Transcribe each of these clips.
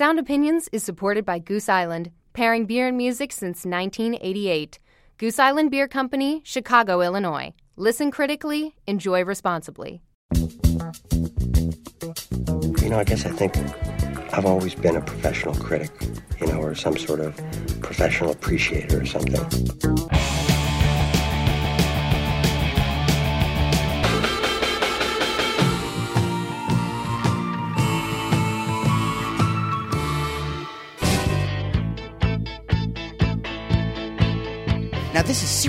Sound Opinions is supported by Goose Island, pairing beer and music since 1988. Goose Island Beer Company, Chicago, Illinois. Listen critically, enjoy responsibly. You know, I guess I think I've always been a professional critic, you know, or some sort of professional appreciator or something.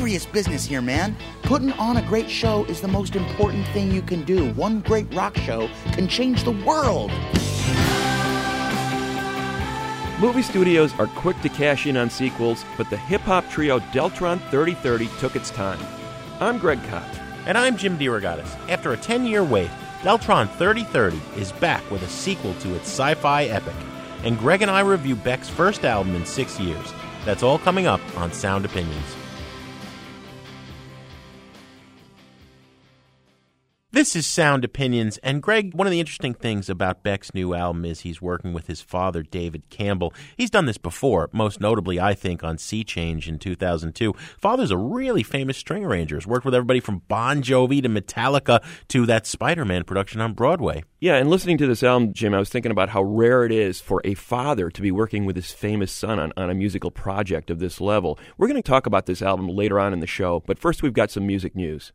Serious business here, man. Putting on a great show is the most important thing you can do. One great rock show can change the world. Movie studios are quick to cash in on sequels, but the hip hop trio Deltron 3030 took its time. I'm Greg Kot. And I'm Jim DeRogatis. After a 10 year wait, Deltron 3030 is back with a sequel to its sci fi epic. And Greg and I review Beck's first album in six years. That's all coming up on Sound Opinions. This is Sound Opinions. And Greg, one of the interesting things about Beck's new album is he's working with his father, David Campbell. He's done this before, most notably, I think, on Sea Change in 2002. Father's a really famous string arranger. He's worked with everybody from Bon Jovi to Metallica to that Spider Man production on Broadway. Yeah, and listening to this album, Jim, I was thinking about how rare it is for a father to be working with his famous son on, on a musical project of this level. We're going to talk about this album later on in the show, but first we've got some music news.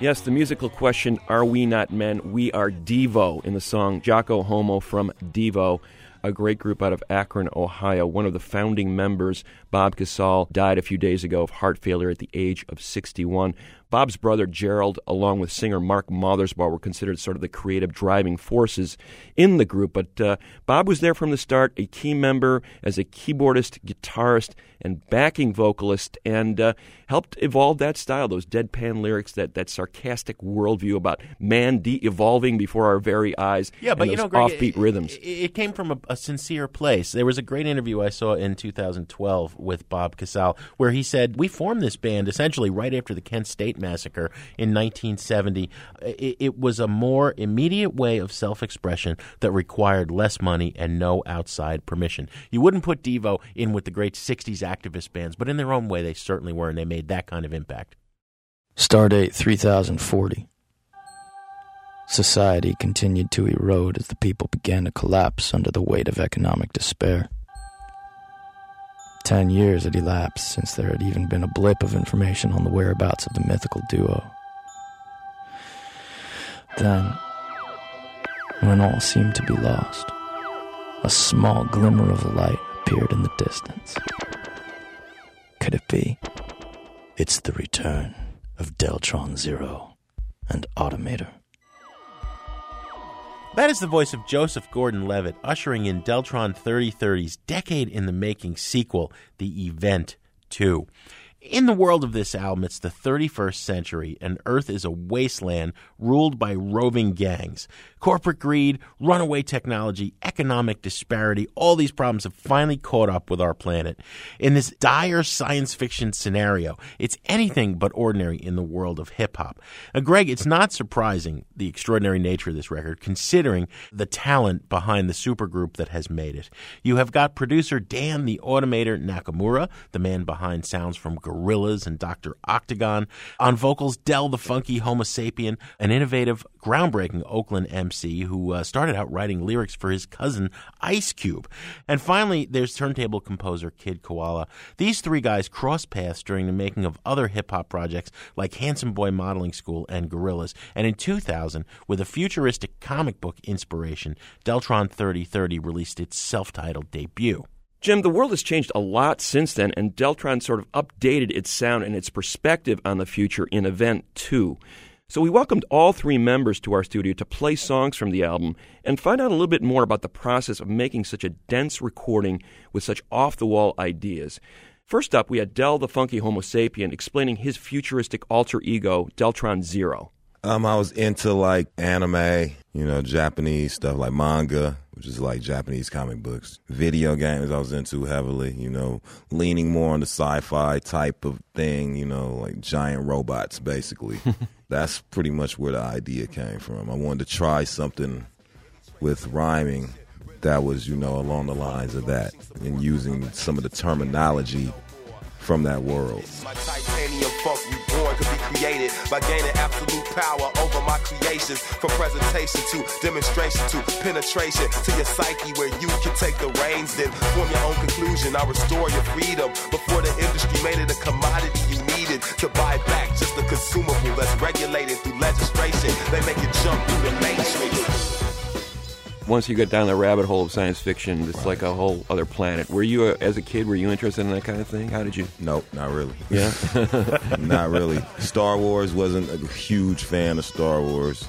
Yes, the musical question, Are We Not Men? We Are Devo, in the song Jocko Homo from Devo, a great group out of Akron, Ohio. One of the founding members, Bob Casale, died a few days ago of heart failure at the age of 61. Bob's brother Gerald, along with singer Mark Mothersbaugh, were considered sort of the creative driving forces in the group. But uh, Bob was there from the start, a key member as a keyboardist, guitarist, and backing vocalist, and uh, helped evolve that style, those deadpan lyrics, that, that sarcastic worldview about man de-evolving before our very eyes. Yeah, but you know, Greg, offbeat it, rhythms. It, came from a, a, sincere place. There was a great interview I saw in 2012 with Bob Casale where he said, "We formed this band essentially right after the Kent State massacre in 1970. It, it was a more immediate way of self-expression that required less money and no outside permission. You wouldn't put Devo in with the great 60s activist bands, but in their own way, they certainly were, and they made that kind of impact. Stardate 3040. Society continued to erode as the people began to collapse under the weight of economic despair. Ten years had elapsed since there had even been a blip of information on the whereabouts of the mythical duo. Then, when all seemed to be lost, a small glimmer of light appeared in the distance. Could it be? It's the return of Deltron Zero and Automator. That is the voice of Joseph Gordon Levitt ushering in Deltron 3030's decade in the making sequel, The Event 2. In the world of this album, it's the 31st century, and Earth is a wasteland ruled by roving gangs. Corporate greed, runaway technology, economic disparity, all these problems have finally caught up with our planet. In this dire science fiction scenario, it's anything but ordinary in the world of hip hop. Now, Greg, it's not surprising the extraordinary nature of this record, considering the talent behind the supergroup that has made it. You have got producer Dan the Automator Nakamura, the man behind sounds from Gorillaz and Dr. Octagon. On vocals, Del the Funky Homo Sapien, an innovative, groundbreaking Oakland MC who uh, started out writing lyrics for his cousin Ice Cube. And finally, there's turntable composer Kid Koala. These three guys crossed paths during the making of other hip hop projects like Handsome Boy Modeling School and Gorillaz. And in 2000, with a futuristic comic book inspiration, Deltron 3030 released its self titled debut. Jim, the world has changed a lot since then, and Deltron sort of updated its sound and its perspective on the future in Event 2. So we welcomed all three members to our studio to play songs from the album and find out a little bit more about the process of making such a dense recording with such off the wall ideas. First up, we had Del the Funky Homo Sapien explaining his futuristic alter ego, Deltron Zero. Um, I was into like anime, you know, Japanese stuff like manga, which is like Japanese comic books. Video games I was into heavily, you know, leaning more on the sci-fi type of thing, you know, like giant robots basically. That's pretty much where the idea came from. I wanted to try something with rhyming that was, you know, along the lines of that and using some of the terminology from that world. My titanium funk reborn could be created by gaining absolute power over my creations. From presentation to demonstration to penetration to your psyche where you can take the reins, then form your own conclusion. I restore your freedom before the industry made it a commodity you needed to buy back just consumable that's regulated through legislation. They make jump through the once you get down the rabbit hole of science fiction, it's like a whole other planet. Were you, uh, as a kid, were you interested in that kind of thing? How did you? Nope, not really. Yeah, not really. Star Wars wasn't a huge fan of Star Wars.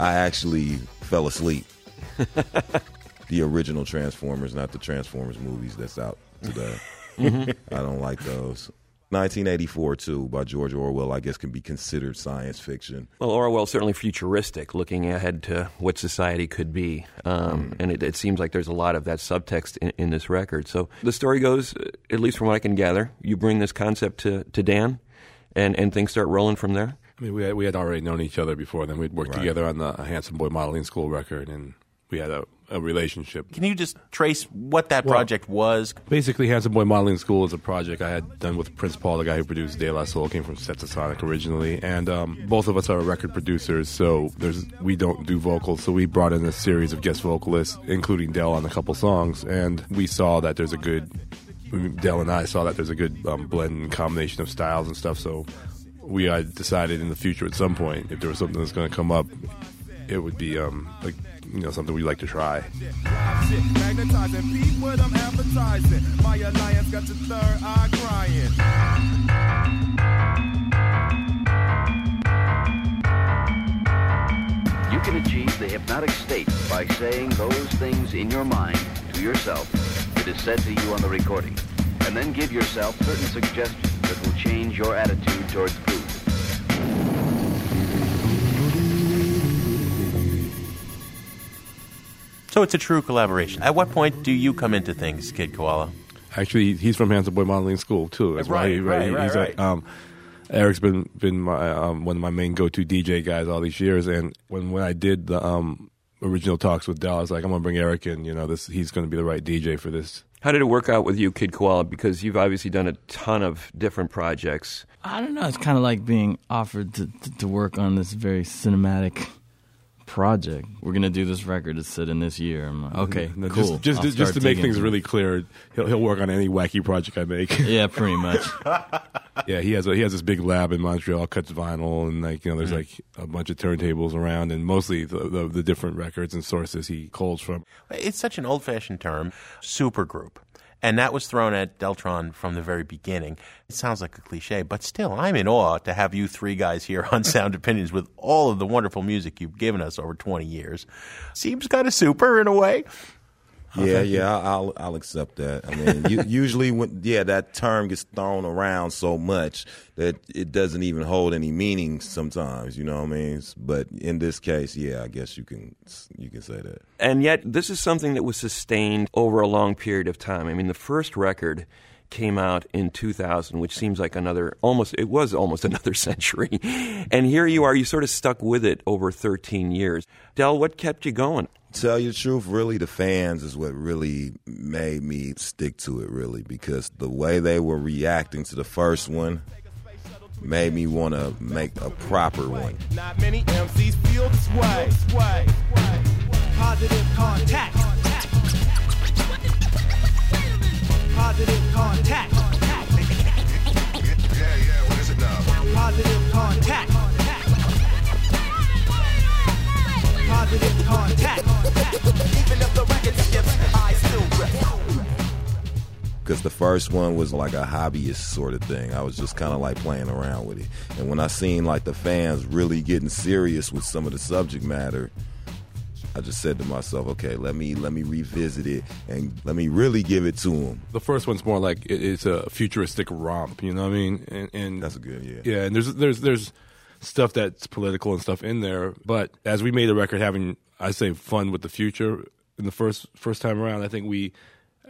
I actually fell asleep. the original Transformers, not the Transformers movies that's out today. Mm-hmm. I don't like those. 1984 too by George Orwell I guess can be considered science fiction. Well, Orwell certainly futuristic, looking ahead to what society could be, um, mm. and it, it, seems like there's a lot of that subtext in, in, this record. So the story goes, at least from what I can gather, you bring this concept to, to Dan, and and things start rolling from there. I mean, we had, we had already known each other before. Then we'd worked right. together on the Handsome Boy Modeling School record, and we had a a relationship. Can you just trace what that well, project was? Basically, Handsome Boy Modeling School is a project I had done with Prince Paul, the guy who produced De La Soul, came from Stetsasonic originally, and um, both of us are record producers, so there's we don't do vocals, so we brought in a series of guest vocalists, including Del on a couple songs, and we saw that there's a good. Del and I saw that there's a good um, blend and combination of styles and stuff, so we uh, decided in the future at some point if there was something that's going to come up, it would be um, like you know something we like to try. You can achieve the hypnotic state by saying those things in your mind to yourself that is said to you on the recording, and then give yourself certain suggestions that will change your attitude towards food. It's a true collaboration. At what point do you come into things, Kid Koala? Actually, he's from Handsome Boy Modeling School too. That's right, right, right, he's right. A, um, Eric's been been my um, one of my main go to DJ guys all these years, and when when I did the um, original talks with Del, I was like, I'm gonna bring Eric in. You know, this he's gonna be the right DJ for this. How did it work out with you, Kid Koala? Because you've obviously done a ton of different projects. I don't know. It's kind of like being offered to, to, to work on this very cinematic project. We're gonna do this record. It's set in this year. I'm like, okay, no, cool. Just just, just to make things really clear, he'll he'll work on any wacky project I make. yeah, pretty much. yeah, he has a, he has this big lab in Montreal, cuts vinyl, and like you know, there's mm. like a bunch of turntables around, and mostly the, the, the different records and sources he calls from. It's such an old fashioned term, super group. And that was thrown at Deltron from the very beginning. It sounds like a cliche, but still, I'm in awe to have you three guys here on Sound Opinions with all of the wonderful music you've given us over 20 years. Seems kind of super in a way. Yeah, yeah, I'll I'll accept that. I mean, you, usually when yeah, that term gets thrown around so much that it doesn't even hold any meaning sometimes. You know what I mean? But in this case, yeah, I guess you can you can say that. And yet, this is something that was sustained over a long period of time. I mean, the first record came out in 2000, which seems like another almost it was almost another century. And here you are, you sort of stuck with it over 13 years. Del, what kept you going? Tell you the truth, really, the fans is what really made me stick to it, really, because the way they were reacting to the first one made me want to make a proper one. Not many MCs feel this way. Positive contact. Positive contact. Yeah, yeah, what is it now? Positive contact. Positive contact. Even if the record skips, I still rip. because the first one was like a hobbyist sort of thing. I was just kind of like playing around with it. And when I seen like the fans really getting serious with some of the subject matter, I just said to myself, okay, let me let me revisit it and let me really give it to him. The first one's more like it, it's a futuristic romp. You know what I mean? And, and That's a good, yeah. yeah, and there's there's there's stuff that's political and stuff in there. But as we made the record, having I say fun with the future in the first first time around, I think we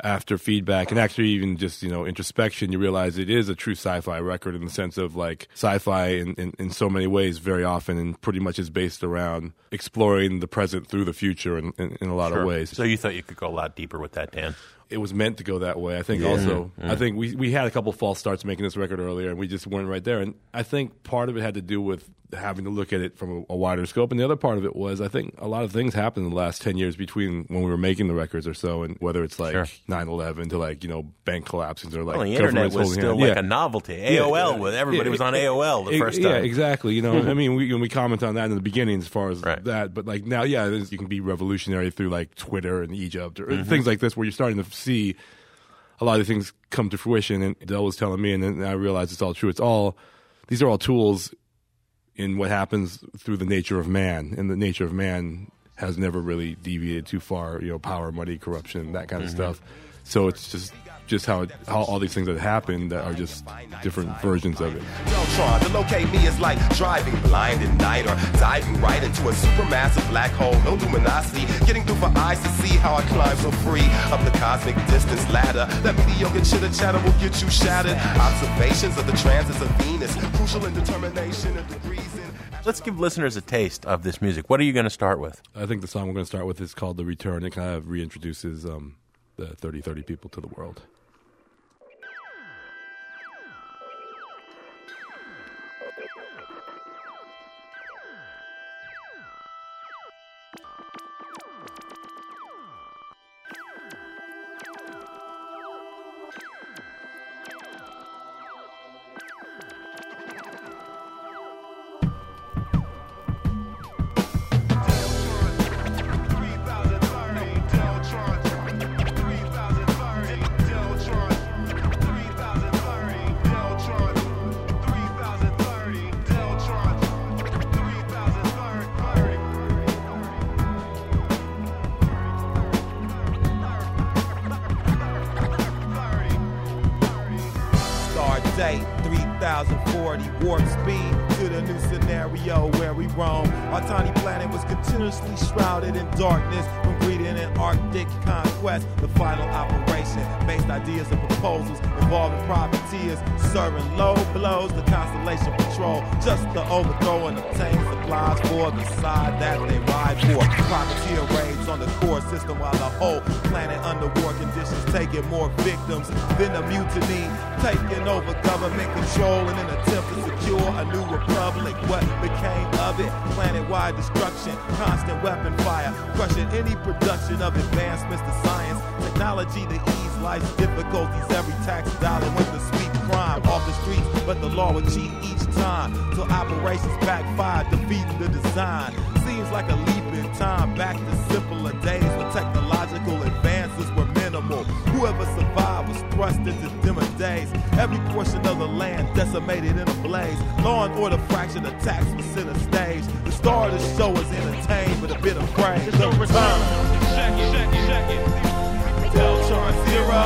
after feedback and actually even just you know introspection you realize it is a true sci-fi record in the sense of like sci-fi in, in, in so many ways very often and pretty much is based around exploring the present through the future in, in, in a lot Sure. of ways So you thought you could go a lot deeper with that, Dan? it was meant to go that way. I think Yeah. also, Yeah. I think we we had a couple false starts making this record earlier, and we just weren't right there. And I think part of it had to do with having to look at it from a, a wider scope, and the other part of it was I think a lot of things happened in the last ten years between when we were making the records or so, and whether it's like Sure. 9-11 to like you know bank collapses or like well, the internet was still hands. like Yeah. a novelty. Yeah, AOL, yeah. with everybody Yeah, was on yeah, AOL the yeah, first Yeah, time. exactly. You know, I mean, we, we comment on that in the beginning as far as Right. that, but like now, yeah, you can be revolutionary through like Twitter and Egypt or Mhm. things like this, where you're starting to see a lot of things come to fruition. And Del was telling me, and then I realized it's all true. It's all these are all tools in what happens through the nature of man, and the nature of man has never really deviated too far. You know, power, money, corruption, that kind of Mhm. stuff. So it's just just how it, how all these things that happen that are just different versions of it. Deltron, to locate me is like driving blind at night or diving right into a supermassive black hole. No luminosity, getting through for eyes to see how I climb so free up the cosmic distance ladder. That mediocre chitter chatter will get you shattered. Observations of the transits of Venus, crucial in determination of degrees in. Let's give listeners a taste of this music. What are you going to start with? I think the song we're going to start with is called "The Return." It kind of reintroduces um, the 30-30 people to the world. For the side that they ride for. Privateer raids on the core system while the whole planet under war conditions taking more victims than a mutiny. Taking over government control in an attempt to secure a new republic. What became of it? Planet-wide destruction, constant weapon fire, crushing any production of advancements to science, technology to ease life's difficulties. Every tax dollar went to sweep crime off the streets, but the law would cheat each time till operations backfired, defeating the design. Seems like a leap in time back to simpler days when technological advances were minimal. Whoever survived was thrust into dimmer days. Every portion of the land decimated in a blaze. Law and order fractured attacks were center stage. The star of the show was entertained, but a bit afraid. The return. Deltron Zero.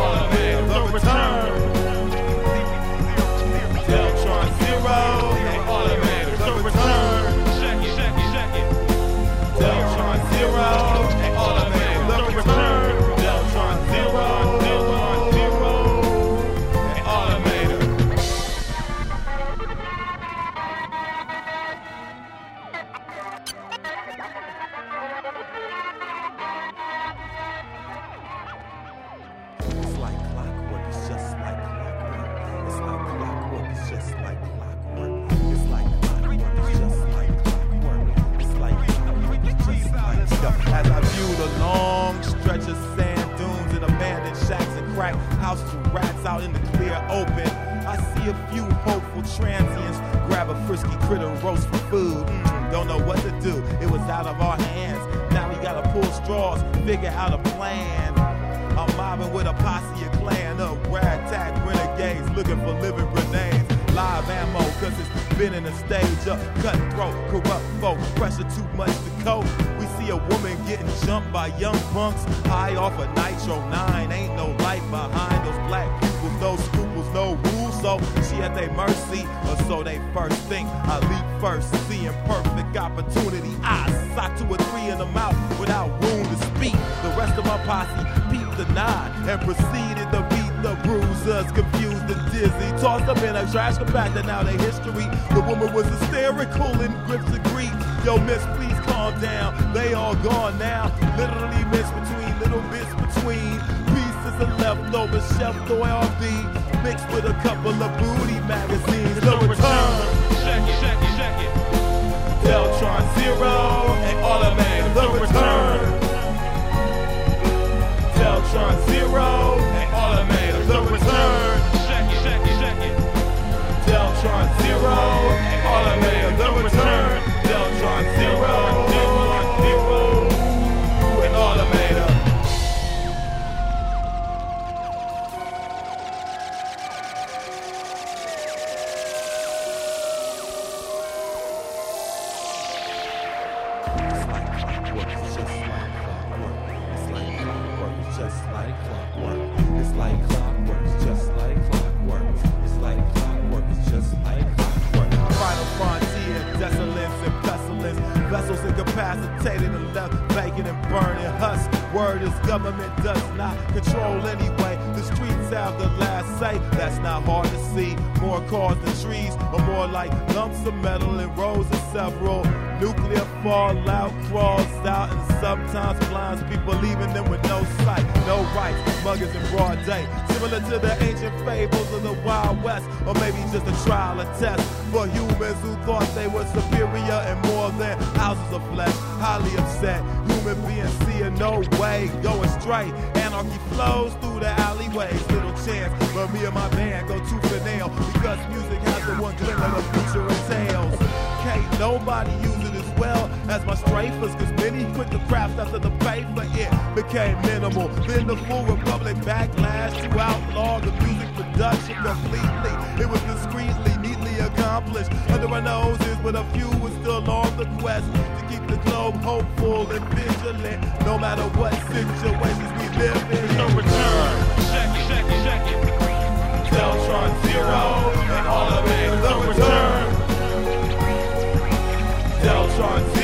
Automator. The return. A few hopeful transients grab a frisky critter roast for food. Mm, don't know what to do, it was out of our hands. Now we gotta pull straws, figure out a plan. I'm mobbing with a posse, a clan of ragtag renegades looking for living grenades. Live ammo, cause it's been in a stage of cutthroat, corrupt folk, pressure too much to cope. We see a woman getting jumped by young punks, high off a nitro 9. Ain't no light behind those black people, no scruples, no rules. So she at their mercy, or so they first think. I leap first, seeing perfect opportunity. I sock two or three in the mouth without room to speak. The rest of my posse peeped the nod and proceeded to beat the bruisers, confused and dizzy. Tossed them in a trash compactor, now they history. The woman was hysterical in grips of grief. Yo, miss, please calm down. They all gone now. Literally miss between little bits between of leftover shelf ORV mixed with a couple of booty magazines. The return. Check it, check it, check it. Deltron Zero and Automator. The return. Deltron Zero and Automator. The return. Check it, check it, check it. Deltron Zero incapacitated and left vacant and burning. Husk, word is government does not control anyway. The streets have the last say. That's not hard to see. More cars than trees, or more like lumps of metal in rows of several. Nuclear fallout crawls out and sometimes blinds people, leaving them with no sight, no rights. Muggers in broad day, similar to the ancient fables of the Wild West, or maybe just a trial or test for humans who thought they were superior and more than houses of flesh. Highly upset, human beings seeing no way, going straight. Anarchy flows through the alleyways, little chance, but me and my band go tooth and nail because music has the one glimmer of future entails. Can't nobody use it as well as my strafers, cause many quit the craft after the paper. It became minimal. Then the full republic backlash to outlaw the music production completely. It was discreetly, accomplished under our noses, but a few were still on the quest to keep the globe hopeful and vigilant, no matter what situations we live in. The return. Check it, check it, check it. Deltron Zero and all of it. The return. Deltron Zero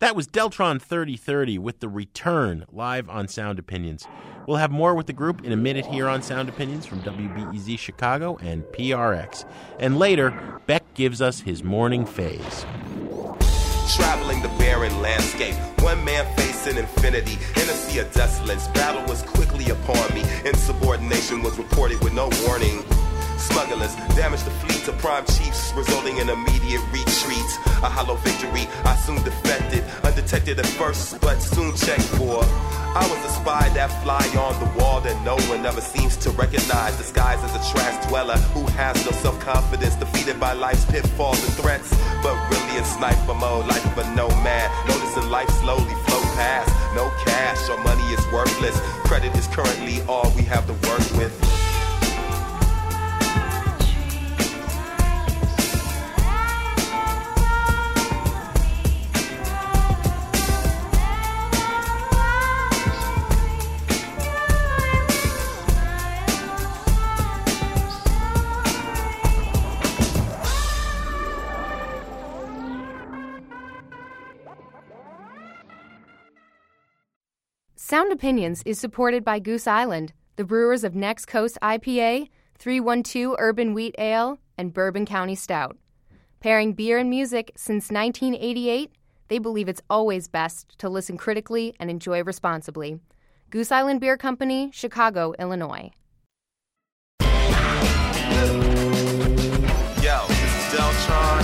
That was Deltron 3030 with the return live on Sound Opinions. We'll have more with the group in a minute here on Sound Opinions from WBEZ Chicago and PRX. And later, Beck gives us his morning phase. Traveling the barren landscape, one man facing infinity. In a sea of desolence, battle was quickly upon me. Insubordination was reported with no warning. Smugglers damaged the fleet of prime chiefs, resulting in immediate retreat. A hollow victory, I soon defected. Undetected at first, but soon checked for. I was a spy that fly on the wall that no one ever seems to recognize. Disguised as a trash dweller who has no self confidence, defeated by life's pitfalls and threats. But really in sniper mode, life of a nomad. Noticing life slowly flow past. No cash or money is worthless. Credit is currently all we have to work with. Sound Opinions is supported by Goose Island, the brewers of Next Coast IPA, 312 Urban Wheat Ale, and Bourbon County Stout. Pairing beer and music since 1988, they believe it's always best to listen critically and enjoy responsibly. Goose Island Beer Company, Chicago, Illinois. Yo, this is Deltron.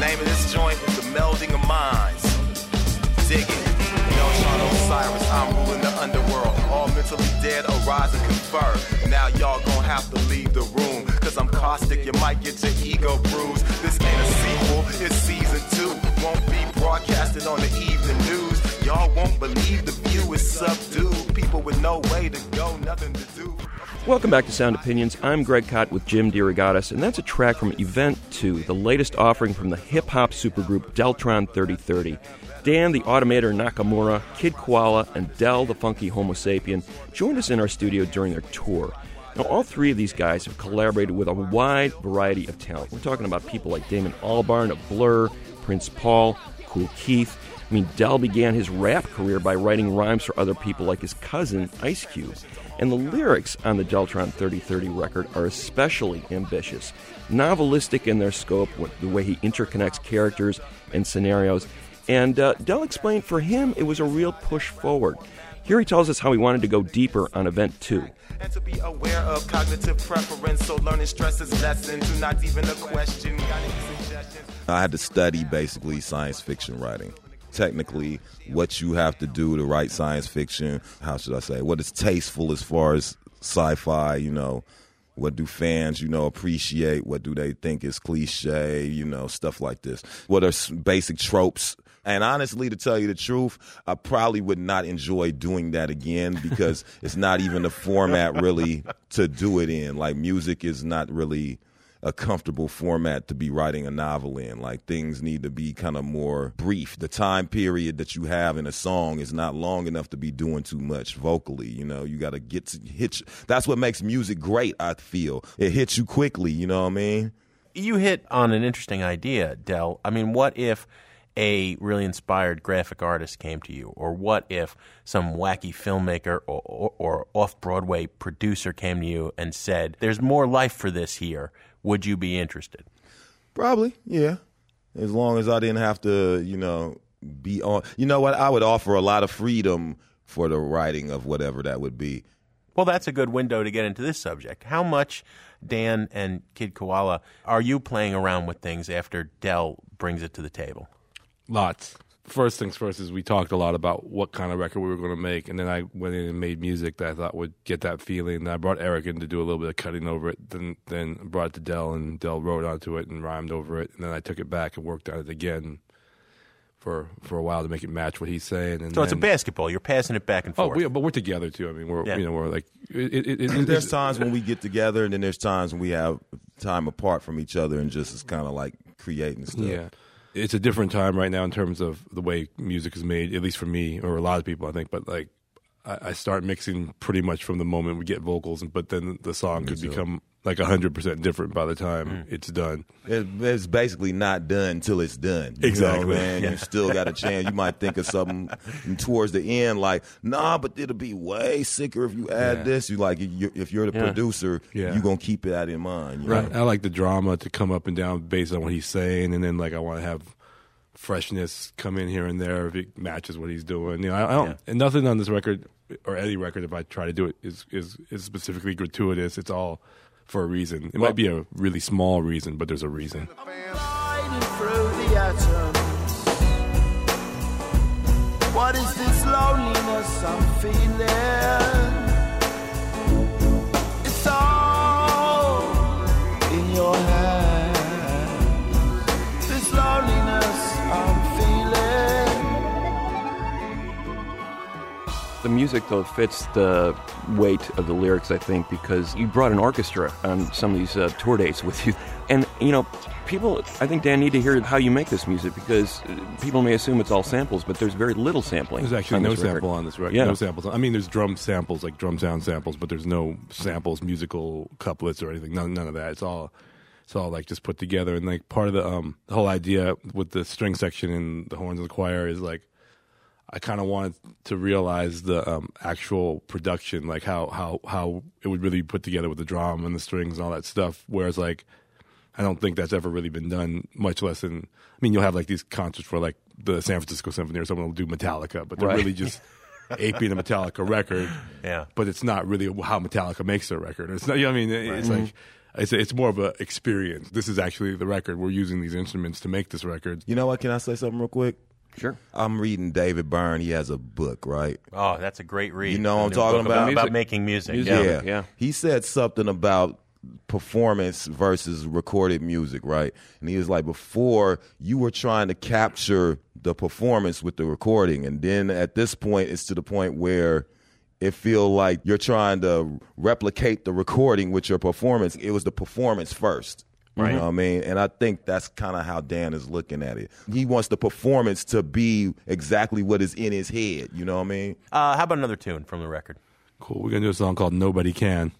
Name of this joint is the melding of minds. Dig it. I'm ruling the underworld. All mentally dead arise and confer. Now y'all gon' have to leave the room. Cause I'm caustic, you might get your ego bruised. This ain't a sequel, it's season two. Won't be broadcasted on the evening news. Y'all won't believe the view is subdued. People with no way to go, nothing to do. Welcome back to Sound Opinions. I'm Greg Kot with Jim DeRogatis, and that's a track from Event 2, the latest offering from the hip hop supergroup Deltron 3030. Dan the Automator Nakamura, Kid Koala, and Del the Funky Homo Sapien joined us in our studio during their tour. Now, all three of these guys have collaborated with a wide variety of talent. We're talking about people like Damon Albarn of Blur, Prince Paul, Kool Keith. I mean, Del began his rap career by writing rhymes for other people like his cousin, Ice Cube. And the lyrics on the Deltron 3030 record are especially ambitious, novelistic in their scope, with the way he interconnects characters and scenarios. And uh, Del explained for him it was a real push forward. Here he tells us how he wanted to go deeper on Event 2. And to be aware of cognitive preference, so learning stress is lesson to not even a question. Got any suggestions? I had to study basically science fiction writing. Technically, what you have to do to write science fiction, how should I say, what is tasteful as far as sci fi, you know, what do fans, you know, appreciate? What do they think is cliche? You know, stuff like this. What are basic tropes? And honestly, to tell you the truth, I probably would not enjoy doing that again because it's not even the format really to do it in. Like, music is not really a comfortable format to be writing a novel in. Like things need to be kind of more brief. The time period that you have in a song is not long enough to be doing too much vocally. You know, you got to get to hit. You. That's what makes music great. I feel it hits you quickly. You know what I mean? You hit on an interesting idea, Del. I mean, what if a really inspired graphic artist came to you? Or what if some wacky filmmaker or, or, or off Broadway producer came to you and said, There's more life for this here? Would you be interested? Probably, yeah. As long as I didn't have to, you know, be on. You know what? I would offer a lot of freedom for the writing of whatever that would be. Well, that's a good window to get into this subject. How much, Dan and Kid Koala, are you playing around with things after Del brings it to the table? Lots. First things first is we talked a lot about what kind of record we were going to make, and then I went in and made music that I thought would get that feeling. I brought Eric in to do a little bit of cutting over it, then then brought it to Del, and Del wrote onto it and rhymed over it, and then I took it back and worked on it again for for a while to make it match what he's saying. And So it's a basketball. You're passing it back and Oh, forth. we, but we're together too. I mean, we're Yeah. you know we're like it, it, it, it, there's times when we get together, and then there's times when we have time apart from each other, and just is kind of like creating stuff. Yeah. It's a different time right now in terms of the way music is made, at least for me or a lot of people, I think. But like, I, I start mixing pretty much from the moment we get vocals, but then the song could become like hundred percent different by the time Mm. it's done. It, it's basically not done till it's done. You know, Exactly. man. Yeah. You still got a chance. You might think of something towards the end, like, nah, but it'll be way sicker if you add Yeah. this. You like, you if you're the Yeah. producer, Yeah. you're gonna keep that in mind. You Right. know? I like the drama to come up and down based on what he's saying, and then like I want to have freshness come in here and there if it matches what he's doing. You know, I, I don't, Yeah. and nothing on this record or any record if I try to do it is is is specifically gratuitous. It's all for a reason. It might be a really small reason, but there's a reason. Sliding through the atoms. What is this loneliness I'm feeling? Music, though, fits the weight of the lyrics, I think, because you brought an orchestra on some of these uh, tour dates with you. And, you know, people, I think, Dan, need to hear how you make this music because people may assume it's all samples, but there's very little sampling. There's actually no this record. sample on this record. Yeah. No samples. I mean, there's drum samples, like drum sound samples, but there's no samples, musical couplets or anything. None, none of that. It's all, it's all like just put together. And like part of the um, the whole idea with the string section and the horns and the choir is like, I kind of wanted to realize the um, actual production, like how how how it would really be put together with the drum and the strings and all that stuff. Whereas like I don't think that's ever really been done, much less in. I mean, you'll have like these concerts for like the San Francisco Symphony or someone will do Metallica, but they're Right. really just aping a Metallica record. Yeah. But it's not really how Metallica makes their record. It's not. You know what I mean, it's Right. like. It's, it's more of an experience. This is actually the record. We're using these instruments to make this record. You know what? Can I say something real quick? Sure. I'm reading David Byrne. He has a book, right? Oh, that's a great read. You know what I'm talking book about? about making music. Yeah. Yeah. He said something about performance versus recorded music, right? And he was like, before you were trying to capture the performance with the recording, and then at this point, it's to the point where it feel like you're trying to replicate the recording with your performance. It was the performance first. Right. You know what I mean? And I think that's kind of how Dan is looking at it. He wants the performance to be exactly what is in his head. You know what I mean? Uh, how about another tune from the record? Cool. We're gonna do a song called "Nobody Can."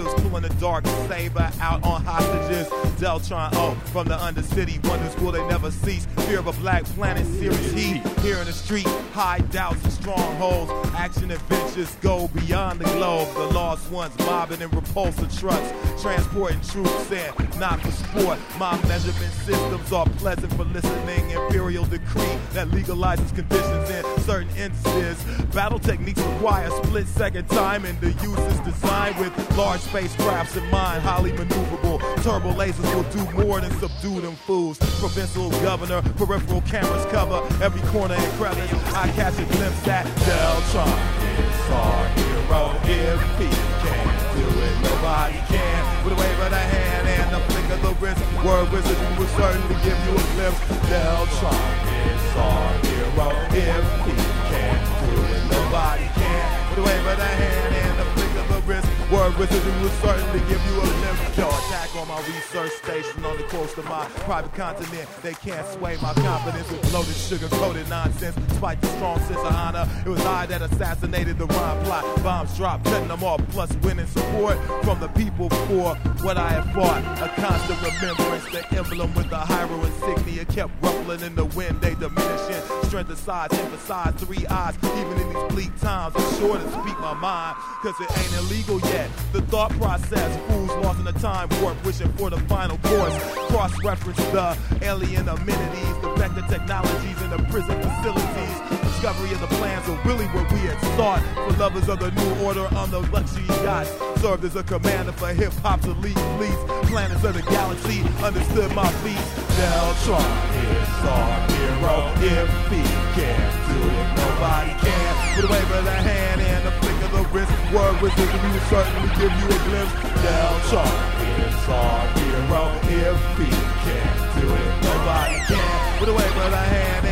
Operatives, pulling the dark saber out on hostages. Deltron, oh, from the undercity, wonders will they never cease. Fear of a black planet, serious heat. Here in the street, hideouts and strongholds. Action adventures go beyond the globe. The lost ones mobbing in repulsor trucks, transporting troops in, not for sport. My measurement systems are pleasant listening. Imperial decree that legalizes conditions in certain instances. Battle techniques require split second time, and the use is designed with large spacecrafts in mind, highly maneuverable. Turbo lasers will do more than subdue them fools. Provincial governor, peripheral cameras cover every corner and crevice. I catch a glimpse at Deltron. It's our hero. If he can't do it, nobody can. With a wave of the hand of the wrist, word wizard will certainly give you a glimpse. Deltron is our hero. If he can't do it, nobody can. With a wave of the hand and a flick of the wrist, word wizard will certainly give you a glimpse. Yo, attack on my research station on the coast of my private continent. They can't sway my confidence with bloated, sugar-coated nonsense. Despite the strong sense of honor, it was I that assassinated the rhyme plot. Bombs dropped, cutting them off, plus winning support from the people for what I had fought. A constant remembrance, the emblem with the hero insignia kept ruffling in the wind. They diminishing, strength of size, emphasize three eyes. Even in these bleak times, I'm sure to speak my mind, cause it ain't illegal yet. The thought process, fools lost in the time warp, wishing for the final course. Cross reference the alien amenities, the vector technologies, and the prison facilities. Discovery of the plans are really what we had sought. For lovers of the new order on the luxury yachts. Served as a commander for hip hop's elite fleets. Planets of the galaxy understood my feats. Deltron is our hero. If he can't do it, nobody can. With a wave of the hand and wrist. Word wizard, we will certainly give you a glimpse. Deltron is our hero. If he can't do it, nobody can. With a wave of the hand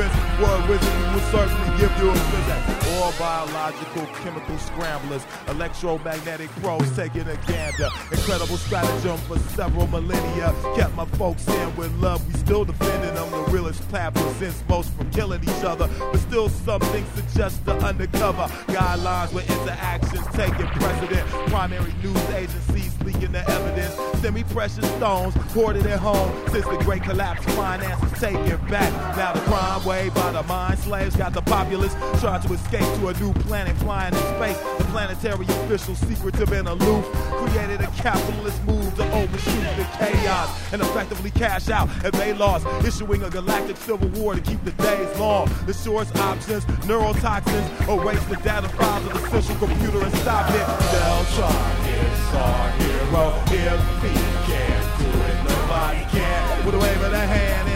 and a flick of the wrist. Word wizard, we will certainly give you a visit. All biological chemical scramblers, electromagnetic pros taking a gander. Incredible stratagem for several millennia. Kept my folks in with love, we still defending them. The realest path presents most from killing each other. But still, some things suggest the undercover guidelines where interactions taking precedent. Primary news agencies leaking the evidence. Semi precious stones hoarded at home since the great collapse. Finances taken back. Now the crime wave by the mind slaves got the populace trying to escape to a new planet flying in space. The planetary officials, secretive and aloof, created a capitalist move to overshoot the chaos and effectively cash out if they lost, issuing a galactic civil war to keep the days long. The short's options, neurotoxins, erase the data files of the central computer and stop it. Deltron is our hero. If he can't do it, nobody can. With a wave of the hand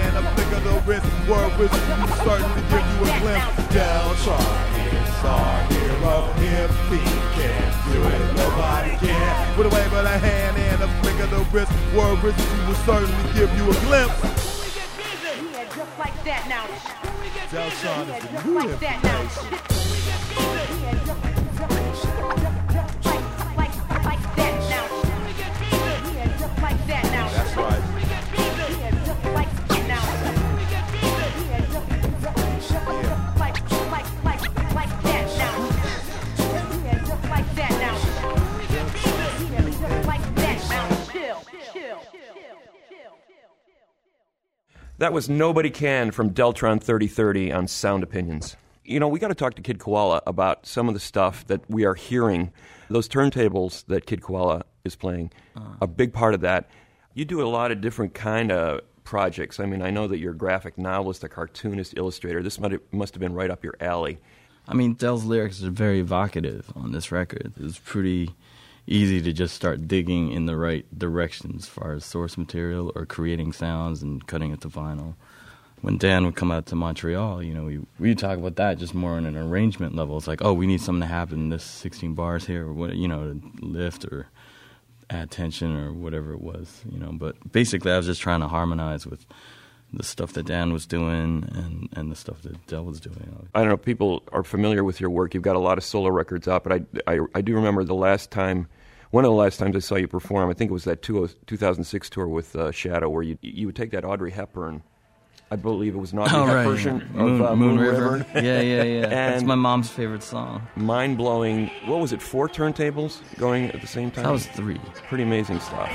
of the wrist, word we will certainly give you a glimpse. Deltron is our hero. If he can't do it, nobody can. With a wave of the hand and a flick of the wrist, word wizard, we will certainly give you a glimpse. Just like that now. Deltron is the new information. That was Nobody Can from Deltron 3030 on Sound Opinions. You know, we got to talk to Kid Koala about some of the stuff that we are hearing. Those turntables that Kid Koala is playing, uh. a big part of that. You do a lot of different kind of projects. I mean, I know that you're a graphic novelist, a cartoonist, illustrator. This might have, must have been right up your alley. I mean, Del's lyrics are very evocative on this record. It was pretty easy to just start digging in the right direction as far as source material or creating sounds and cutting it to vinyl. When Dan would come out to Montreal, you know, we we talk about that just more on an arrangement level. It's like, oh, we need something to happen. This 16 bars here, or what, you know, to lift or add tension or whatever it was, you know. But basically, I was just trying to harmonize with the stuff that Dan was doing and, and the stuff that Del was doing. I don't know. People are familiar with your work. You've got a lot of solo records out, but I, I, I do remember the last time, one of the last times I saw you perform. I think it was that 2006 tour with uh, Shadow, where you you would take that Audrey Hepburn. I believe it was not Audrey Oh, right. Hepburn of Moon, uh, Moon Moon River. River. yeah, yeah, yeah. That's my mom's favorite song. Mind blowing. What was it? Four turntables going at the same time. That was three. Pretty amazing stuff.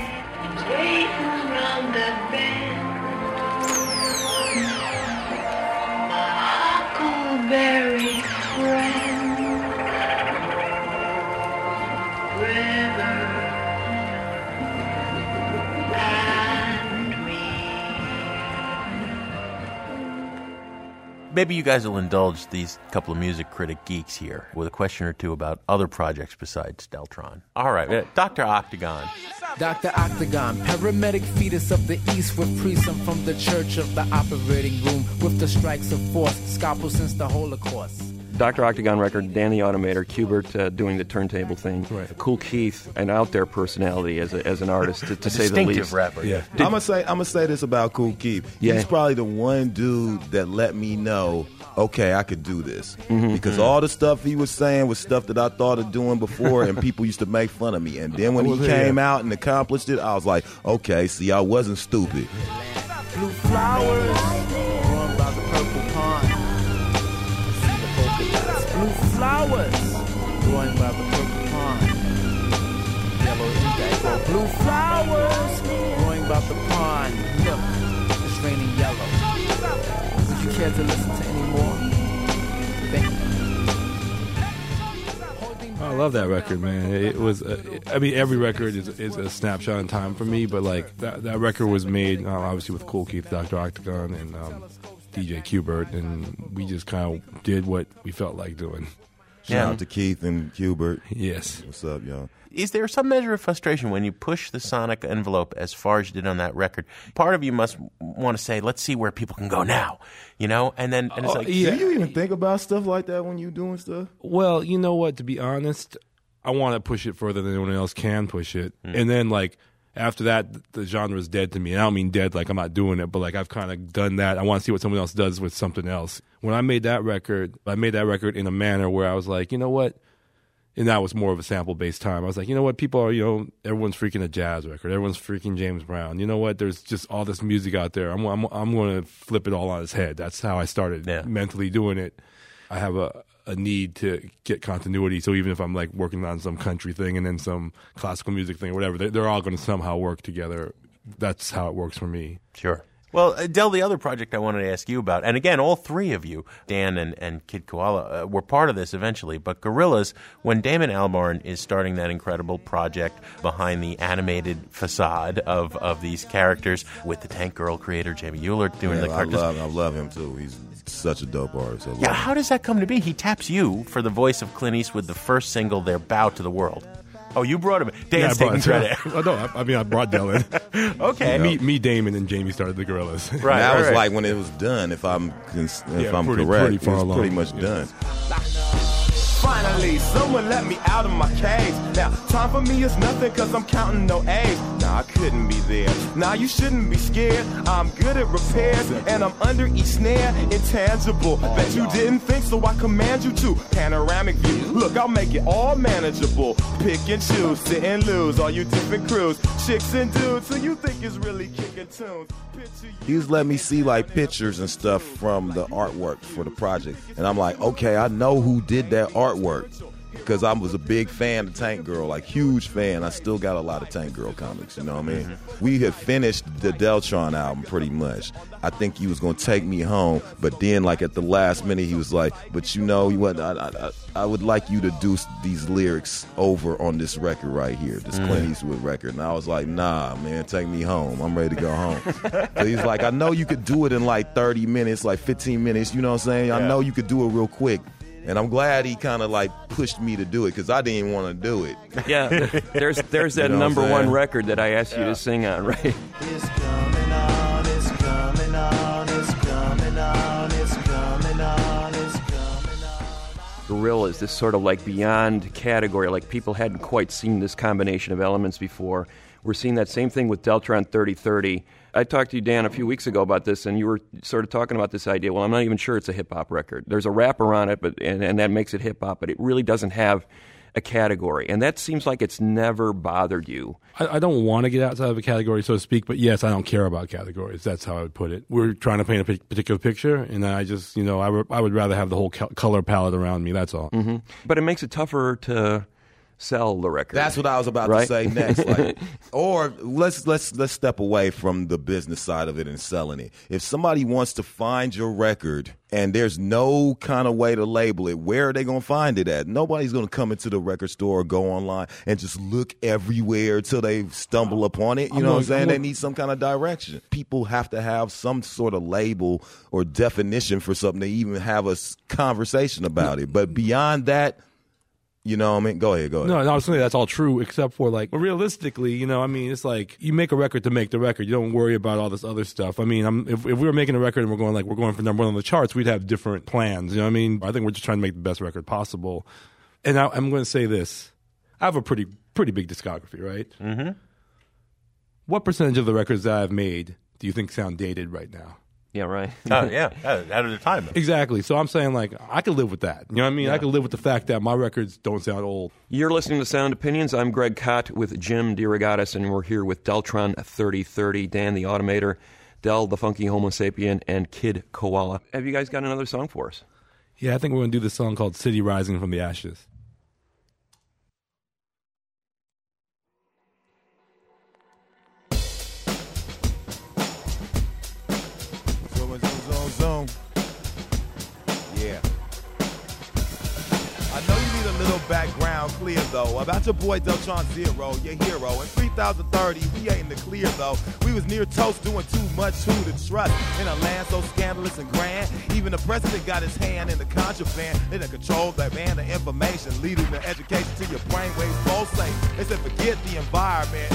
Maybe you guys will indulge these couple of music critic geeks here with a question or two about other projects besides Deltron. All right, uh, Dr. Octagon. Dr. Octagon, paramedic fetus of the east with priest. I'm from the church of the operating room with the strikes of force, scalpel since the Holocaust. Dr. Octagon record, Danny Automator, Qbert uh, doing the turntable thing. Kool Keith, an out there personality as, a, as an artist, to, to say the least. rapper. Yeah, Did- I'm gonna say I'm gonna say this about Kool Keith. Yeah. He's probably the one dude that let me know, okay, I could do this Mhm. because all the stuff he was saying was stuff that I thought of doing before, and people used to make fun of me. And then when he came yeah. out and accomplished it, I was like, okay, see, I wasn't stupid. Flowers growing by the purple pond. Yellow indigo. Blue flowers growing by the pond. Look, it's raining yellow. Would you care to listen to any more? I love that record, man. It was, uh, I mean, every record is, is a snapshot in time for me, but like that, that record was made uh, obviously with Kool Keith, Dr. Octagon, and um, DJ Qbert, and we just kind of did what we felt like doing. Shout out to Keith and Qbert. Yes. What's up, y'all? Is there some measure of frustration when you push the sonic envelope as far as you did on that record? Part of you must want to say, "Let's see where people can go now," you know, and then and it's Oh, like, yeah. Do you even think about stuff like that when you're doing stuff? Well, you know what? To be honest, I want to push it further than anyone else can push it. Hmm. And then, like, after that, the genre is dead to me. And I don't mean dead like I'm not doing it, but like I've kind of done that. I want to see what someone else does with something else. When I made that record, I made that record in a manner where I was like, you know what? And that was more of a sample based time. I was like, you know what? People are, you know, everyone's freaking a jazz record. Everyone's freaking James Brown. You know what? There's just all this music out there. I'm, I'm, I'm going to flip it all on its head. That's how I started mentally doing it. I have a, a need to get continuity. So even if I'm like working on some country thing and then some classical music thing or whatever, they're, all going to somehow work together. That's how it works for me. Sure. Well, Del, the other project I wanted to ask you about, and again, all three of you, Dan and, and Kid Koala, uh, were part of this eventually. But Gorillaz, when Damon Albarn is starting that incredible project behind the animated facade of, of these characters with the Tank Girl creator Jamie Hewlett doing Yeah, the I love, I love him too. He's such a dope artist. Yeah, him. how does that come to be? He taps you for the voice of Clint Eastwood, the first single, their Bow to the World. Oh, you brought him. Yeah, I Dan's taking brought- credit. oh, no, I, I mean, I brought Dylan. Okay. Me, me, Damon, and Jamie started the Gorillaz. And that was like when it was done. If I'm if Yeah, I'm pretty- correct, pretty far it was along. pretty much done. Finally, someone let me out of my cage. Now, time for me is nothing cause I'm counting no A's. Now, I couldn't be there. Now you shouldn't be scared. I'm good at repairs, and I'm under each snare, intangible. Oh, Bet you didn't think, so I command you to. Panoramic view. Look, I'll make it all manageable. Pick and choose, sit and lose. All you different crews, chicks and dudes, who you think is really kicking tunes. Picture He was letting me see like pictures and stuff from the artwork for the project, and I'm like, okay, I know who did that artwork because I was a big fan of Tank Girl, like huge fan. I still got a lot of Tank Girl comics. You know what I mean? We had finished the Deltron album pretty much. I think he was gonna take me home, but then like at the last minute, he was like, "But you know, you what? I, I, I would like you to do these lyrics over on this record right here, this Clint Mm. Eastwood record." And I was like, "Nah, man, take me home. I'm ready to go home." so he's like, "I know you could do it in like 30 minutes, like 15 minutes. You know what I'm saying? I know you could do it real quick." And I'm glad he kind of like pushed me to do it because I didn't want to do it. Yeah, there's there's that You know number one record that I asked you to sing on, right? It's coming on, it's coming on, it's coming on, it's coming on, it's coming on. Gorillaz, this sort of like beyond category, like people hadn't quite seen this combination of elements before. We're seeing that same thing with Deltron 3030. I talked to you, Dan, a few weeks ago about this, and you were sort of talking about this idea. Well, I'm not even sure it's a hip hop record. There's a rapper on it, but and, and that makes it hip hop, but it really doesn't have a category. And that seems like it's never bothered you. I, I don't want to get outside of a category, so to speak, but yes, I don't care about categories. That's how I would put it. We're trying to paint a p- particular picture, and I just, you know, I, re- I would rather have the whole co- color palette around me. That's all. hmm But it makes it tougher to sell the record. That's what I was about Right? to say next. Like, or let's let's let's step away from the business side of it and selling it. If somebody wants to find your record and there's no kind of way to label it, where are they going to find it at? Nobody's going to come into the record store or go online and just look everywhere till they stumble upon it. You I'm know what I'm saying? I'm They need some kind of direction. People have to have some sort of label or definition for something to even have a conversation about it. But beyond that, you know what I mean? Go ahead, go ahead. No, no, I was saying that's all true, except for like realistically, you know, I mean, it's like you make a record to make the record. You don't worry about all this other stuff. I mean, I'm, if, if we were making a record and we're going like we're going for number one on the charts, we'd have different plans. You know what I mean? I think we're just trying to make the best record possible. And I, I'm going to say this: I have a pretty pretty big discography, right? Mm-hmm. What percentage of the records that I've made do you think sound dated right now? Yeah, right. Oh, yeah, out out of the time. Exactly. So I'm saying like I could live with that. You know what I mean? I could live with the fact that my records don't sound old. You're listening to Sound Opinions. I'm Greg Kot with Jim DeRogatis, and we're here with Deltron 3030, Dan the Automator, Del the Funky Homosapien, and Kid Koala. Have you guys got another song for us? Yeah, I think we're going to do this song called "City Rising from the Ashes." Clear though about your boy Deltron Zero, your hero. In 3030, we ain't in the clear though. We was near toast doing too much who to trust in a land so scandalous and grand. Even the president got his hand in the contraband. They done control that man of information, leading the education to your brainwaves pulsate. They said forget the environment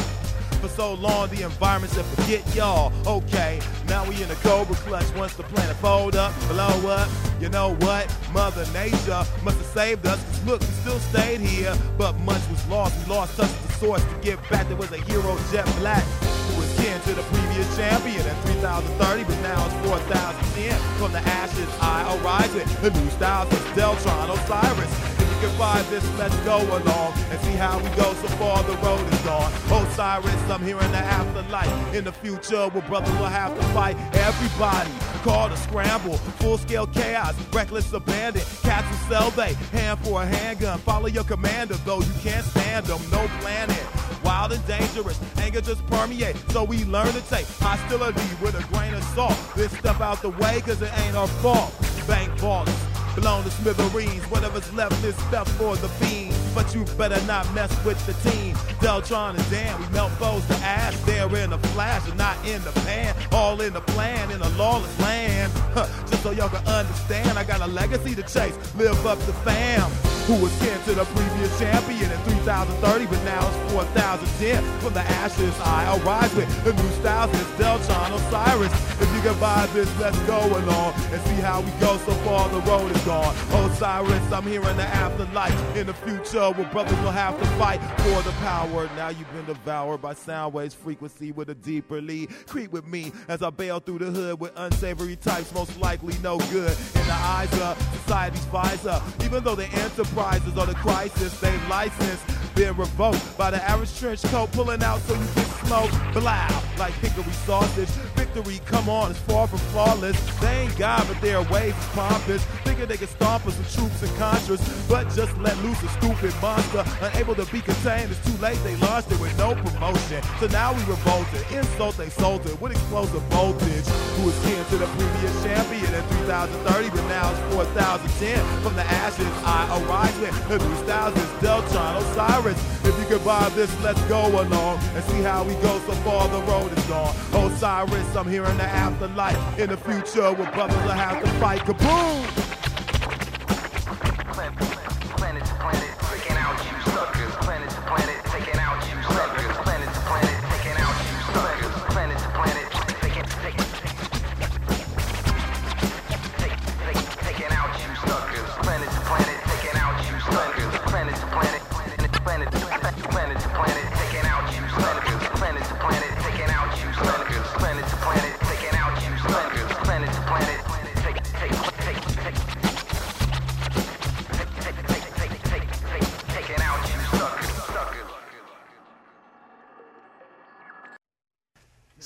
for so long, the environment said, forget y'all. Okay, now we in the Cobra clutch. Once the planet fold up, blow up, you know what? Mother Nature must have saved us. Cause look, we still stayed here, but much was lost. We lost touch of the source to get back. There was a hero, Jet Black, who was kin to the previous champion in 3030, but now it's 4010. From the ashes, I arise with the new styles of Deltron Osiris. This, let's go along and see how we go so far the road is gone. Osiris, I'm here in the afterlife. In the future, where brothers will have to fight everybody. Call to scramble, full scale chaos, reckless abandon. Cats who sell they hand for a handgun. Follow your commander, though you can't stand them. No planning. Wild and dangerous, anger just permeate. So we learn to take hostility with a grain of salt. Then step out the way, cause it ain't our fault. Bank vaults, blown to smithereens. Whatever's left is left for the beans. But you better not mess with the team. Deltron and Dan, we melt foes to ash. They're in the flash and not in the pan. All in the plan in a lawless land. Huh, Just so y'all can understand, I got a legacy to chase. Live up to fam. Who was kin to the previous champion in 3030, but now it's 4010. From the ashes, I arise with the new styles. It's Deltron Osiris. If you can buy this, let's go along and see how we go. So far, the road is gone. Osiris, I'm here in the afterlife. In the future, where brothers will have to fight for the power. Now you've been devoured by sound waves frequency with a deeper lead. Creep with me as I bail through the hood with unsavory types, most likely no good. In the eyes of society's visor, even though the enterprises are the crisis, they license been revoked by the average trench coat pulling out so you can smoke. Blow like hickory sausage. Victory, come on, it's far from flawless. They ain't God, but their ways is pompous. Thinking they can stomp us with troops and contras, but just let loose a stupid monster. Unable to be contained, it's too late. They launched it with no promotion. So now we revolted. Insult they sold it with explosive voltage. Who is kin to the previous champion in 2030, but now it's 4010. From the ashes, I arise with the new styles is Deltron Osiris. If you can buy this, let's go along and see how we go. So far, the road is gone. Osiris, I'm here in the afterlife. In the future, where brothers will have to fight. Kaboom!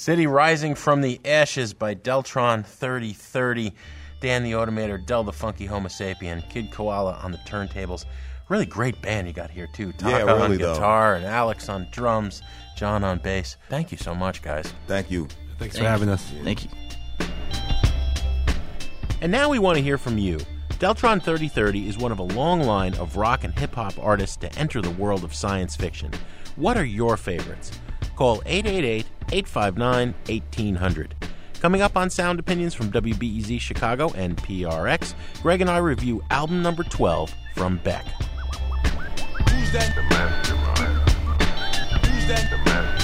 City Rising from the Ashes by Deltron 3030. Dan the Automator, Del the Funky Homosapien, Kid Koala on the turntables. Really great band you got here, too. Taka Yeah, on really, though. guitar and Alex on drums, John on bass. Thank you so much, guys. Thank you. Thanks for having us. Thank you. And now we want to hear from you. Deltron 3030 is one of a long line of rock and hip hop artists to enter the world of science fiction. What are your favorites? Call 888 859 1800. Coming up on Sound Opinions from WBEZ Chicago and PRX, Greg and I review album number 12 from Beck. Who's that? The mastermind. Who's that? The mastermind.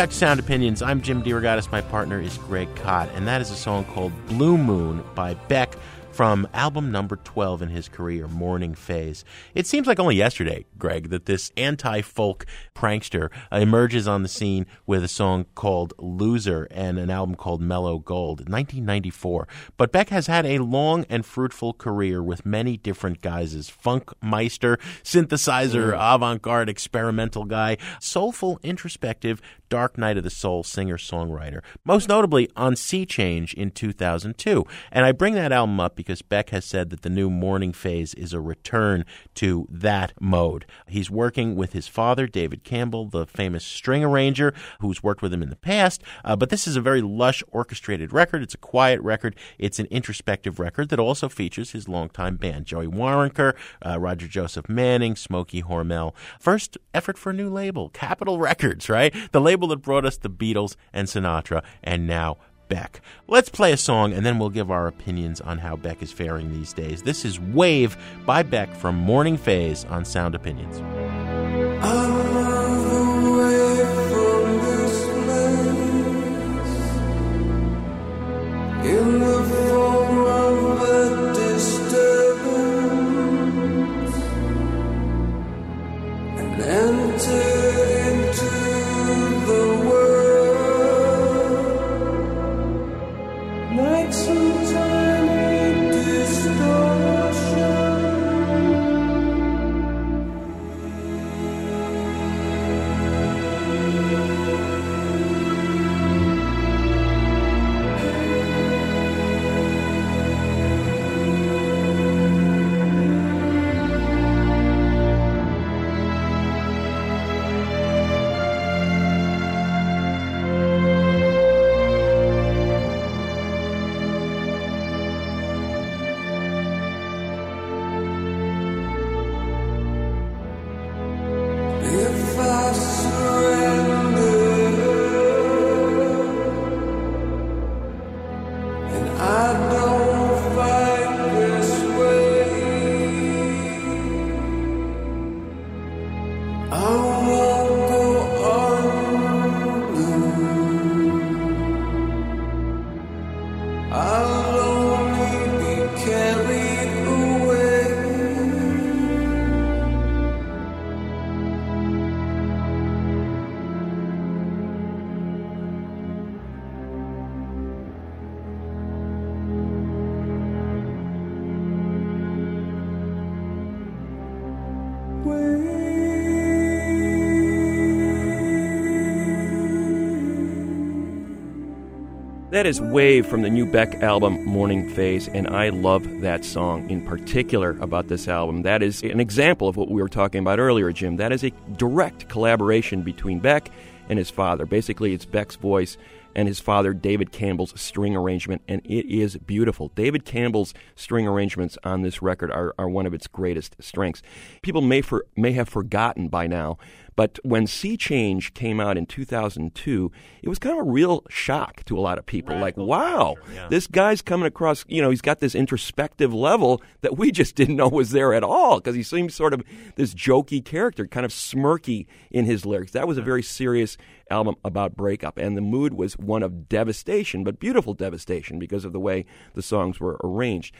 Back to Sound Opinions. I'm Jim DeRogatis. My partner is Greg Kot, and that is a song called Blue Moon by Beck from album number 12 in his career, Morning Phase. It seems like only yesterday, Greg, that this anti folk prankster emerges on the scene with a song called Loser and an album called Mellow Gold, 1994. But Beck has had a long and fruitful career with many different guises funk meister, synthesizer, mm. avant garde experimental guy, soulful, introspective, dark night of the soul singer songwriter, most notably on Sea Change in 2002. And I bring that album up because Beck has said that the new morning phase is a return to that mode. He's working with his father, David Campbell, the famous string arranger, who's worked with him in the past. Uh, but this is a very lush, orchestrated record. It's a quiet record. It's an introspective record that also features his longtime band, Joey Waronker, uh, Roger Joseph Manning, Smokey Hormel. First effort for a new label, Capitol Records, right? The label that brought us the Beatles and Sinatra, and now Beck. Let's play a song and then we'll give our opinions on how Beck is faring these days. This is Wave by Beck from Morning Phase on Sound Opinions. That is Wave from the new Beck album, Morning Phase, and I love that song in particular about this album. That is an example of what we were talking about earlier, Jim. That is a direct collaboration between Beck and his father. Basically, it's Beck's voice and his father, David Campbell's string arrangement, and it is beautiful. David Campbell's string arrangements on this record are, are one of its greatest strengths. People may, for, may have forgotten by now but when Sea Change came out in 2002, it was kind of a real shock to a lot of people. like, wow, this guy's coming across, you know, he's got this introspective level that we just didn't know was there at all because he seems sort of this jokey character, kind of smirky in his lyrics. That was a very serious album about breakup, and the mood was one of devastation, but beautiful devastation because of the way the songs were arranged.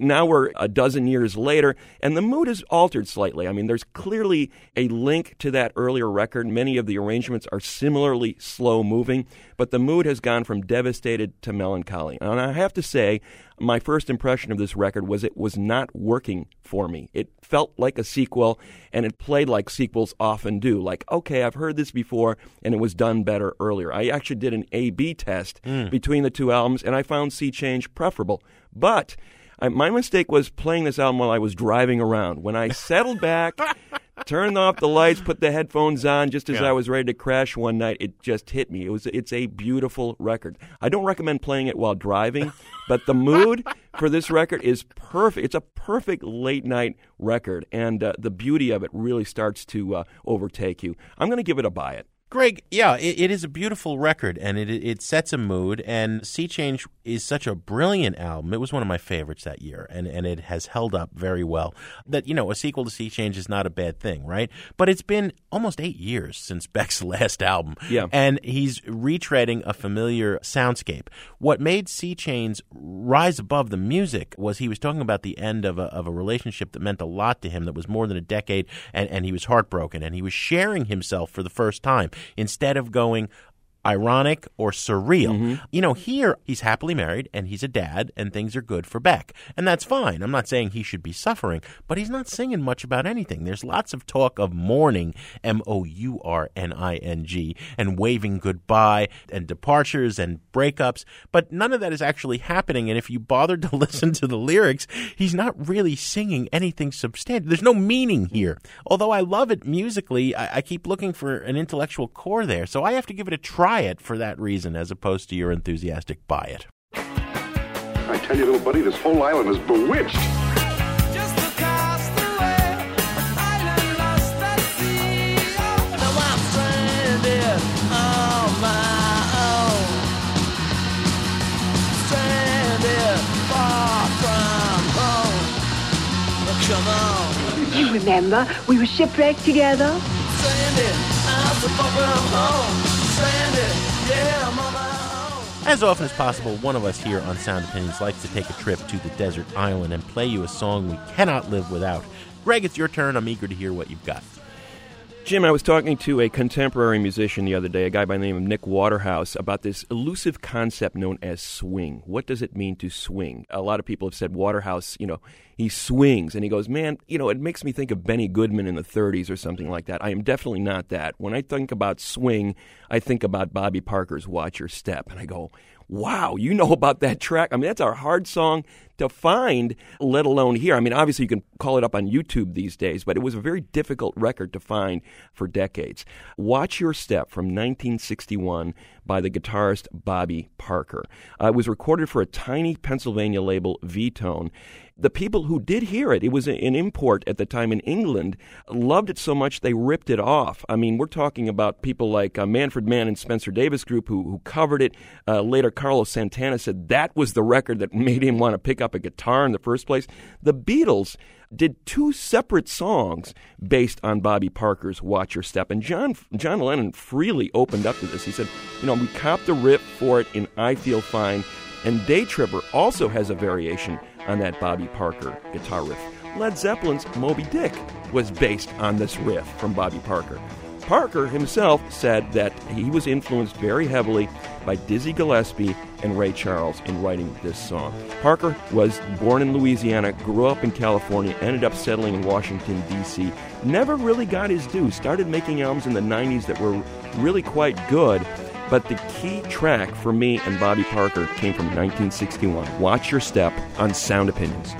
Now we're a dozen years later, and the mood has altered slightly. I mean, there's clearly a link to that earlier record. Many of the arrangements are similarly slow moving, but the mood has gone from devastated to melancholy. And I have to say, my first impression of this record was it was not working for me. It felt like a sequel, and it played like sequels often do. Like, okay, I've heard this before, and it was done better earlier. I actually did an A B test Mm. between the two albums, and I found Sea Change preferable. But I, my mistake was playing this album while I was driving around. When I settled back, turned off the lights, put the headphones on just as Yeah. I was ready to crash one night, it just hit me. It was it's a beautiful record. I don't recommend playing it while driving, but the mood for this record is perfect. It's a perfect late night record, and uh, the beauty of it really starts to uh, overtake you. I'm going to give it a buy it. Greg, yeah, it, it is a beautiful record, and it it sets a mood. And Sea Change is such a brilliant album. It was one of my favorites that year, and, and it has held up very well. That you know, a sequel to Sea Change is not a bad thing, right? But it's been almost eight years since Beck's last album, Yeah. and he's retreading a familiar soundscape. What made Sea Change rise above the music was he was talking about the end of a of a relationship that meant a lot to him, that was more than a decade, and, and he was heartbroken, and he was sharing himself for the first time instead of going. Ironic or surreal. Mm-hmm. You know, here he's happily married and he's a dad and things are good for Beck. And that's fine. I'm not saying he should be suffering, but he's not singing much about anything. There's lots of talk of mourning, M O U R N I N G, and waving goodbye and departures and breakups, but none of that is actually happening. And if you bothered to listen to the lyrics, he's not really singing anything substantial. There's no meaning here. Although I love it musically, I, I keep looking for an intellectual core there. So I have to give it a try it for that reason as opposed to your enthusiastic buy it. I tell you, little buddy, this whole island is bewitched. Now I'm stranded on my own. Stranded far from home. Come. You remember, we were shipwrecked together. Stranded, As often as possible, one of us here on Sound Opinions likes to take a trip to the desert island and play you a song we cannot live without. Greg, it's your turn. I'm eager to hear what you've got. Jim, I was talking to a contemporary musician the other day, a guy by the name of Nick Waterhouse, about this elusive concept known as swing. What does it mean to swing? A lot of people have said Waterhouse, you know, he swings. And he goes, man, you know, it makes me think of Benny Goodman in the 30s or something like that. I am definitely not that. When I think about swing, I think about Bobby Parker's Watch Your Step. And I go, wow, you know about that track. I mean, that's our hard song to find, let alone here. I mean, obviously you can call it up on YouTube these days, but it was a very difficult record to find for decades. Watch Your Step from 1961 by the guitarist Bobby Parker. Uh, it was recorded for a tiny Pennsylvania label, V-Tone the people who did hear it, it was an import at the time in England, loved it so much they ripped it off. I mean, we're talking about people like uh, Manfred Mann and Spencer Davis Group who, who covered it. Uh, later, Carlos Santana said that was the record that made him want to pick up a guitar in the first place. The Beatles did two separate songs based on Bobby Parker's Watch Your Step. And John, John Lennon freely opened up to this. He said, You know, we copped the riff for it in I Feel Fine. And Day Tripper also has a variation on that Bobby Parker guitar riff. Led Zeppelin's Moby Dick was based on this riff from Bobby Parker. Parker himself said that he was influenced very heavily by Dizzy Gillespie and Ray Charles in writing this song. Parker was born in Louisiana, grew up in California, ended up settling in Washington, D.C., never really got his due, started making albums in the 90s that were really quite good. But the key track for me and Bobby Parker came from 1961. Watch Your Step on Sound Opinions.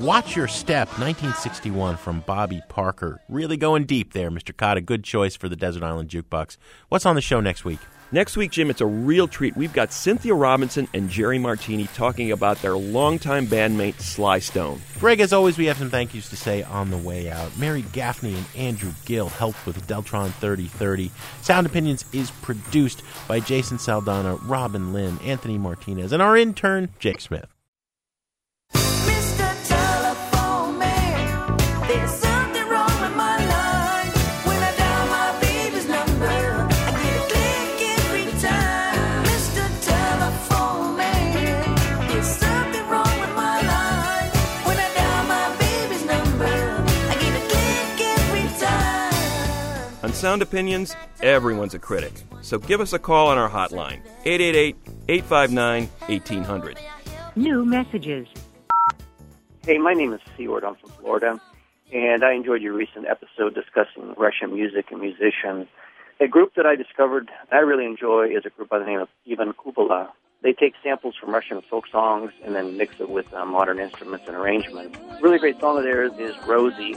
Watch Your Step, 1961 from Bobby Parker. Really going deep there, Mr. Kot. A good choice for the Desert Island Jukebox. What's on the show next week? Next week, Jim, it's a real treat. We've got Cynthia Robinson and Jerry Martini talking about their longtime bandmate Sly Stone. Greg, as always, we have some thank yous to say on the way out. Mary Gaffney and Andrew Gill helped with Deltron 3030. Sound Opinions is produced by Jason Saldanha, Robin Lynn, Anthony Martinez, and our intern, Jake Smith. Sound Opinions, everyone's a critic. So give us a call on our hotline, 888 859 1800. New messages. Hey, my name is Seward. I'm from Florida, and I enjoyed your recent episode discussing Russian music and musicians. A group that I discovered I really enjoy is a group by the name of Ivan Kupala. They take samples from Russian folk songs and then mix it with uh, modern instruments and arrangements. Really great song of theirs is Rosie.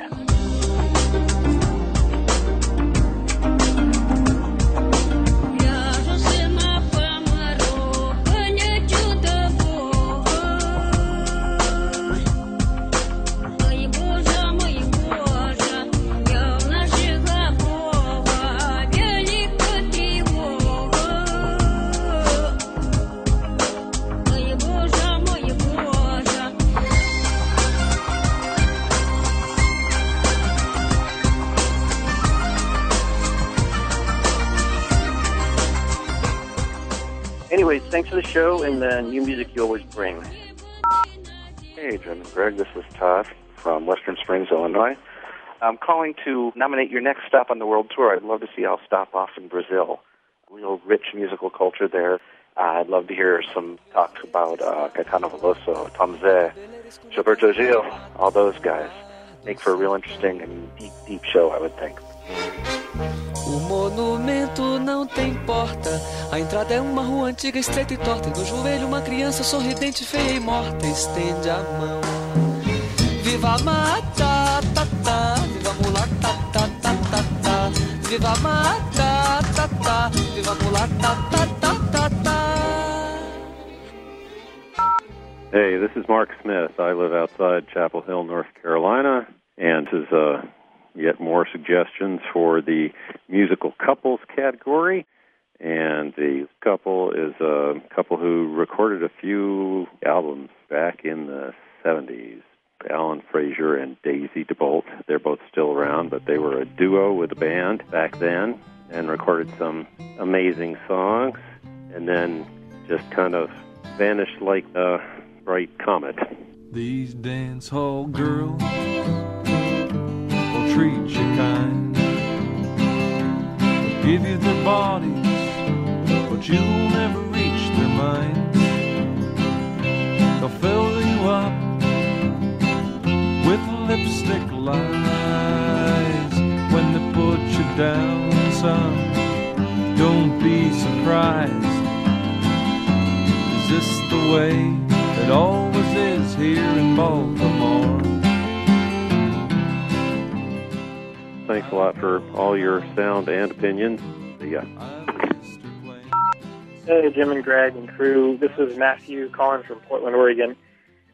Anyways, thanks for the show and the new music you always bring. Hey, Jim and Greg, this is Todd from Western Springs, Illinois. I'm calling to nominate your next stop on the world tour. I'd love to see y'all stop off in Brazil. Real rich musical culture there. Uh, I'd love to hear some talk about uh, Caetano Veloso, Tom Zé, Gilberto Gil, all those guys. Make for a real interesting and deep, deep show, I would think. O monumento não tem porta. A entrada é uma rua antiga, estreita e torta. E no joelho, uma criança sorridente, feia e morta. Estende a mão. Viva a mata, ta. Viva a mulata, ta, ta, ta, ta. Viva a mata, ta. Viva a mulata, ta, ta, ta, ta. Hey, this is Mark Smith. I live outside Chapel Hill, North Carolina, and is uh, yet more suggestions for the musical couples category. And the couple is a couple who recorded a few albums back in the 70s. Alan Fraser and Daisy DeBolt. They're both still around, but they were a duo with a band back then and recorded some amazing songs and then just kind of vanished like a bright comet. These dance hall girls treat you kind. They'll give you their bodies, but you'll never reach their minds. They'll fill you up with lipstick lies when they put you down, son. Don't be surprised. Is this the way it always is here in Baltimore? Thanks a lot for all your sound and opinions. See ya. Hey, Jim and Greg and crew. This is Matthew calling from Portland, Oregon.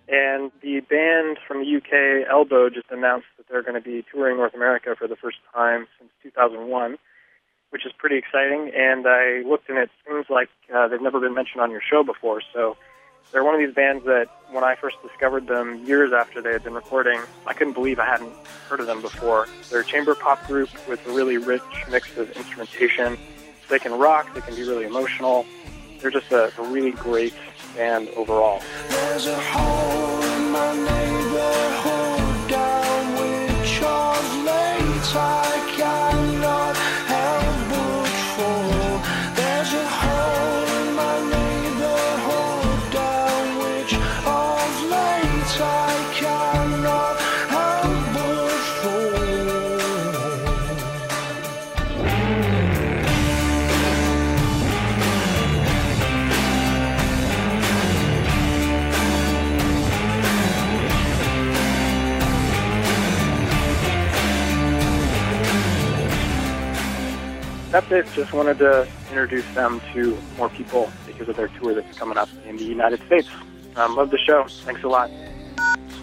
And the band from the UK, Elbow, just announced that they're going to be touring North America for the first time since 2001, which is pretty exciting. And I looked and it seems like uh, they've never been mentioned on your show before. So they're one of these bands that when I first discovered them years after they had been recording, I couldn't believe I hadn't heard of them before. They're a chamber pop group with a really rich mix of instrumentation. They can rock, they can be really emotional. They're just a, a really great band overall. I cannot help but fall. There's a that's it. Just wanted to introduce them to more people because of their tour that's coming up in the United States. Um, love the show. Thanks a lot.